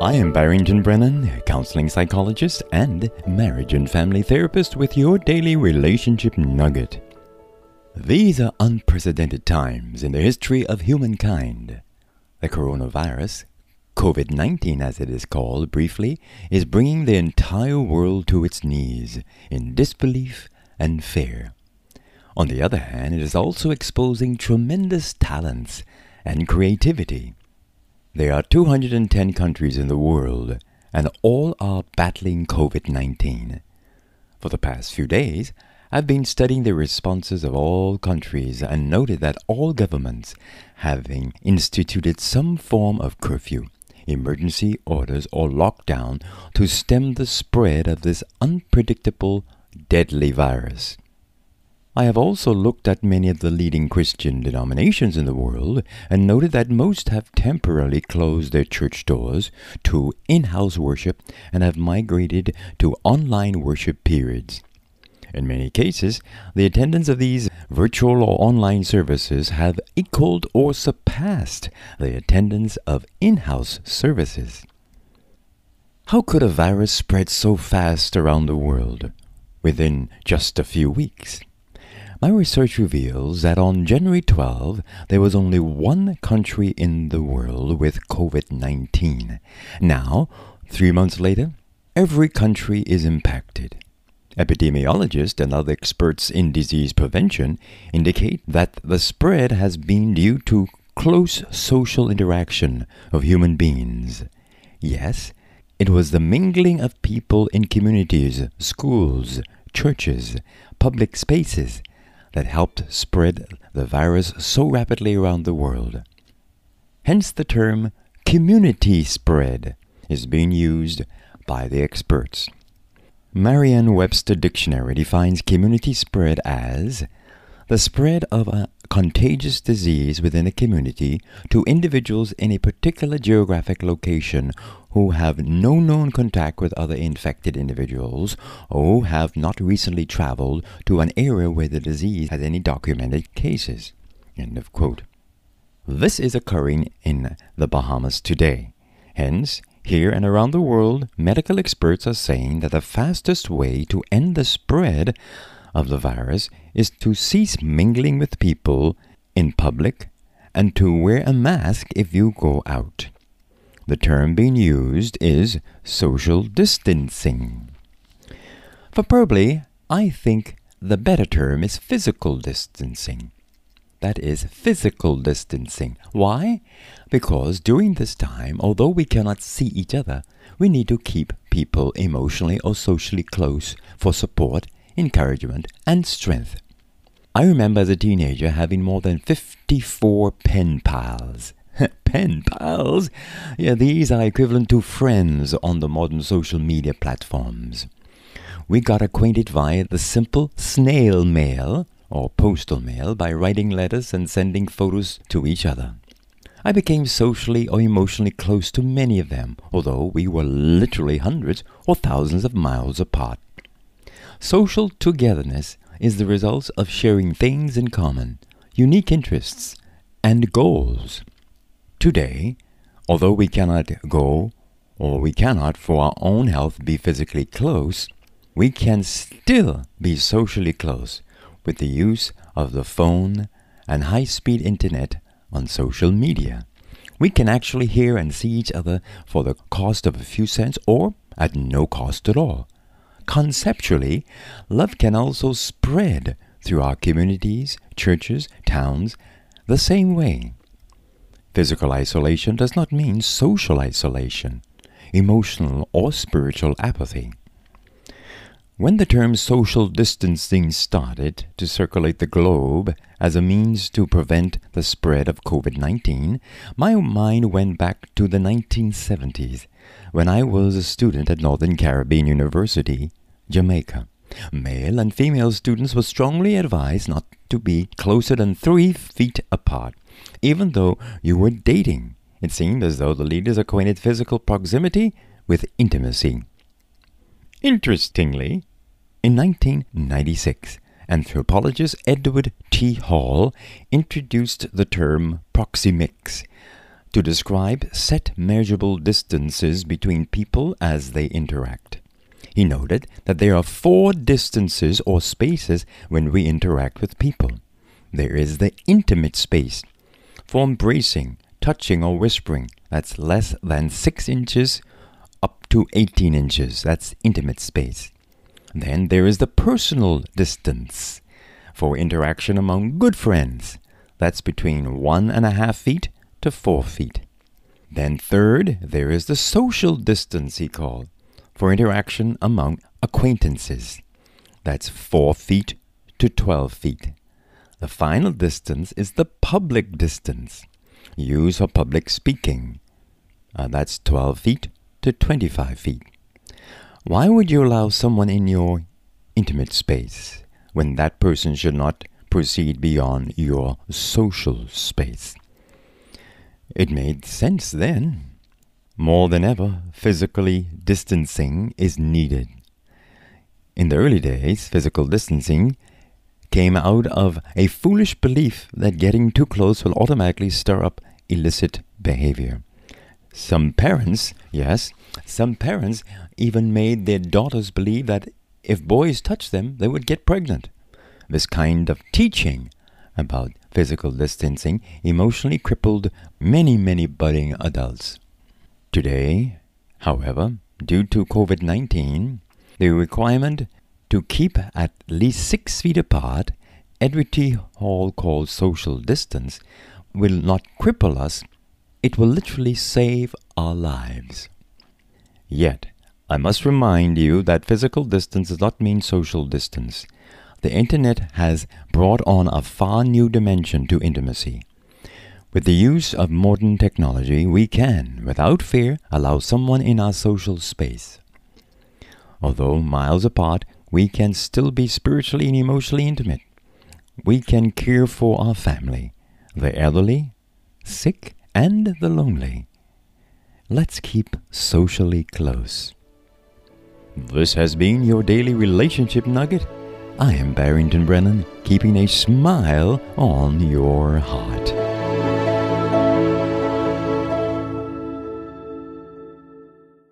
I am Barrington Brennan, counseling psychologist and marriage and family therapist with your daily relationship nugget. These are unprecedented times in the history of humankind. The coronavirus, COVID 19 as it is called briefly, is bringing the entire world to its knees in disbelief and fear. On the other hand, it is also exposing tremendous talents and creativity. There are 210 countries in the world, and all are battling COVID 19. For the past few days, I've been studying the responses of all countries and noted that all governments having instituted some form of curfew, emergency orders, or lockdown to stem the spread of this unpredictable, deadly virus. I have also looked at many of the leading Christian denominations in the world and noted that most have temporarily closed their church doors to in house worship and have migrated to online worship periods. In many cases, the attendance of these virtual or online services have equaled or surpassed the attendance of in house services. How could a virus spread so fast around the world within just a few weeks? My research reveals that on January 12, there was only one country in the world with COVID 19. Now, three months later, every country is impacted. Epidemiologists and other experts in disease prevention indicate that the spread has been due to close social interaction of human beings. Yes, it was the mingling of people in communities, schools, churches, public spaces that helped spread the virus so rapidly around the world. Hence, the term community spread is being used by the experts. Merriam Webster Dictionary defines community spread as the spread of a contagious disease within a community to individuals in a particular geographic location who have no known contact with other infected individuals or have not recently traveled to an area where the disease has any documented cases. End of quote. This is occurring in the Bahamas today. Hence, here and around the world, medical experts are saying that the fastest way to end the spread of the virus is to cease mingling with people in public and to wear a mask if you go out. The term being used is social distancing. For probably, I think the better term is physical distancing. That is physical distancing. Why? Because during this time, although we cannot see each other, we need to keep people emotionally or socially close for support encouragement, and strength. I remember as a teenager having more than 54 pen pals. pen pals? Yeah, these are equivalent to friends on the modern social media platforms. We got acquainted via the simple snail mail or postal mail by writing letters and sending photos to each other. I became socially or emotionally close to many of them, although we were literally hundreds or thousands of miles apart. Social togetherness is the result of sharing things in common, unique interests, and goals. Today, although we cannot go or we cannot for our own health be physically close, we can still be socially close with the use of the phone and high speed internet on social media. We can actually hear and see each other for the cost of a few cents or at no cost at all. Conceptually, love can also spread through our communities, churches, towns, the same way. Physical isolation does not mean social isolation, emotional or spiritual apathy. When the term social distancing started to circulate the globe as a means to prevent the spread of COVID 19, my mind went back to the 1970s when I was a student at Northern Caribbean University Jamaica. Male and female students were strongly advised not to be closer than three feet apart, even though you were dating. It seemed as though the leaders equated physical proximity with intimacy. Interestingly, in 1996, anthropologist Edward T. Hall introduced the term proxemics to describe set measurable distances between people as they interact. He noted that there are four distances or spaces when we interact with people. There is the intimate space for embracing, touching, or whispering. That's less than 6 inches up to 18 inches. That's intimate space. Then there is the personal distance for interaction among good friends. That's between one and a half feet to four feet. Then, third, there is the social distance, he called, for interaction among acquaintances. That's four feet to 12 feet. The final distance is the public distance, used for public speaking. Uh, that's 12 feet to 25 feet. Why would you allow someone in your intimate space when that person should not proceed beyond your social space? It made sense then. More than ever, physically distancing is needed. In the early days, physical distancing came out of a foolish belief that getting too close will automatically stir up illicit behavior. Some parents, yes, some parents even made their daughters believe that if boys touched them, they would get pregnant. This kind of teaching about physical distancing emotionally crippled many, many budding adults. Today, however, due to COVID 19, the requirement to keep at least six feet apart, Edward T. Hall called social distance, will not cripple us, it will literally save our lives. Yet, I must remind you that physical distance does not mean social distance the internet has brought on a far new dimension to intimacy. With the use of modern technology, we can, without fear, allow someone in our social space. Although miles apart, we can still be spiritually and emotionally intimate. We can care for our family, the elderly, sick, and the lonely. Let's keep socially close. This has been your daily relationship nugget. I am Barrington Brennan, keeping a smile on your heart.